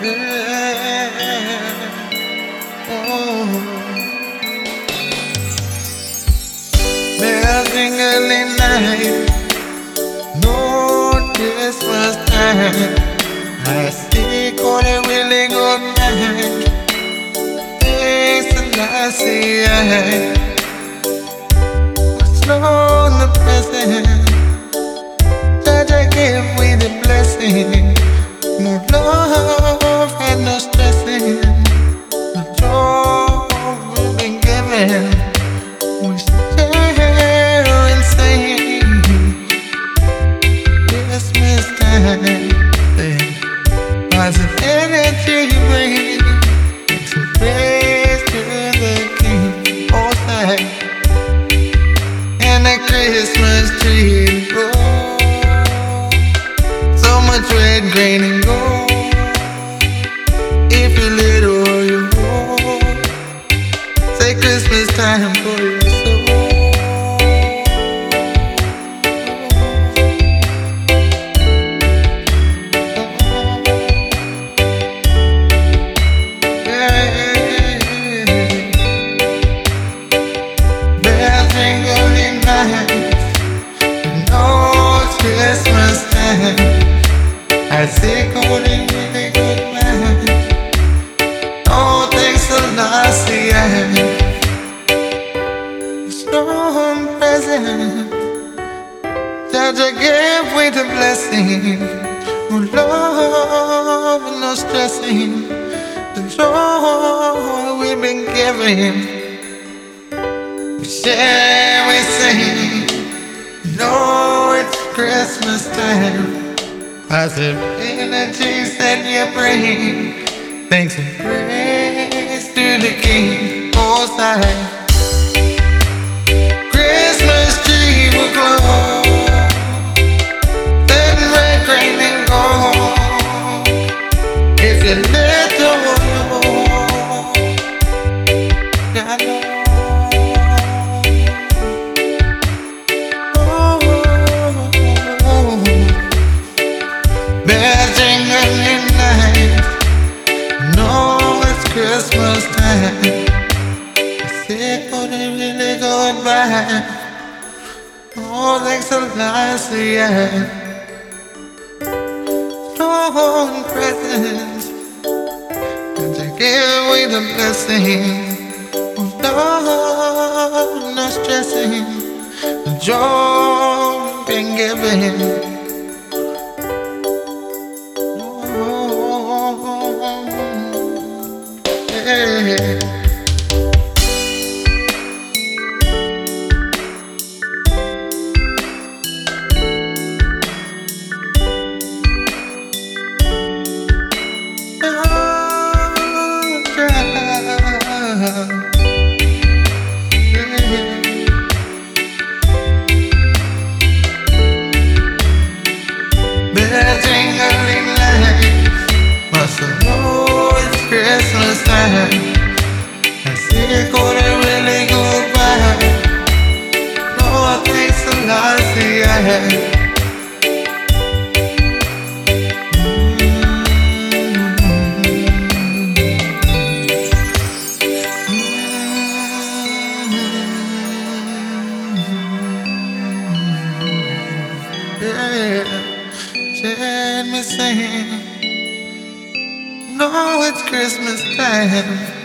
Merging early night, no Christmas time. I speak on a really good night. It's the last see, what's on the present? that I give with a blessing. Some praise to the King. Oh, thank and a Christmas tree. Oh, so much red, green, Judge I give with a blessing. Oh, no love, no stressing. The joy we've been given. We share, we sing. Know it's Christmas time. Positive energies that you bring. Thanks and praise to the King. Most High. Christmas tree will glow. Oh, they really goodbye. Oh, thanks a lot, see ya. No presents. And to give away the blessing. Oh, no, no stressing. The joy been given. Yeah. Yeah, let me sing. No, it's Christmas time.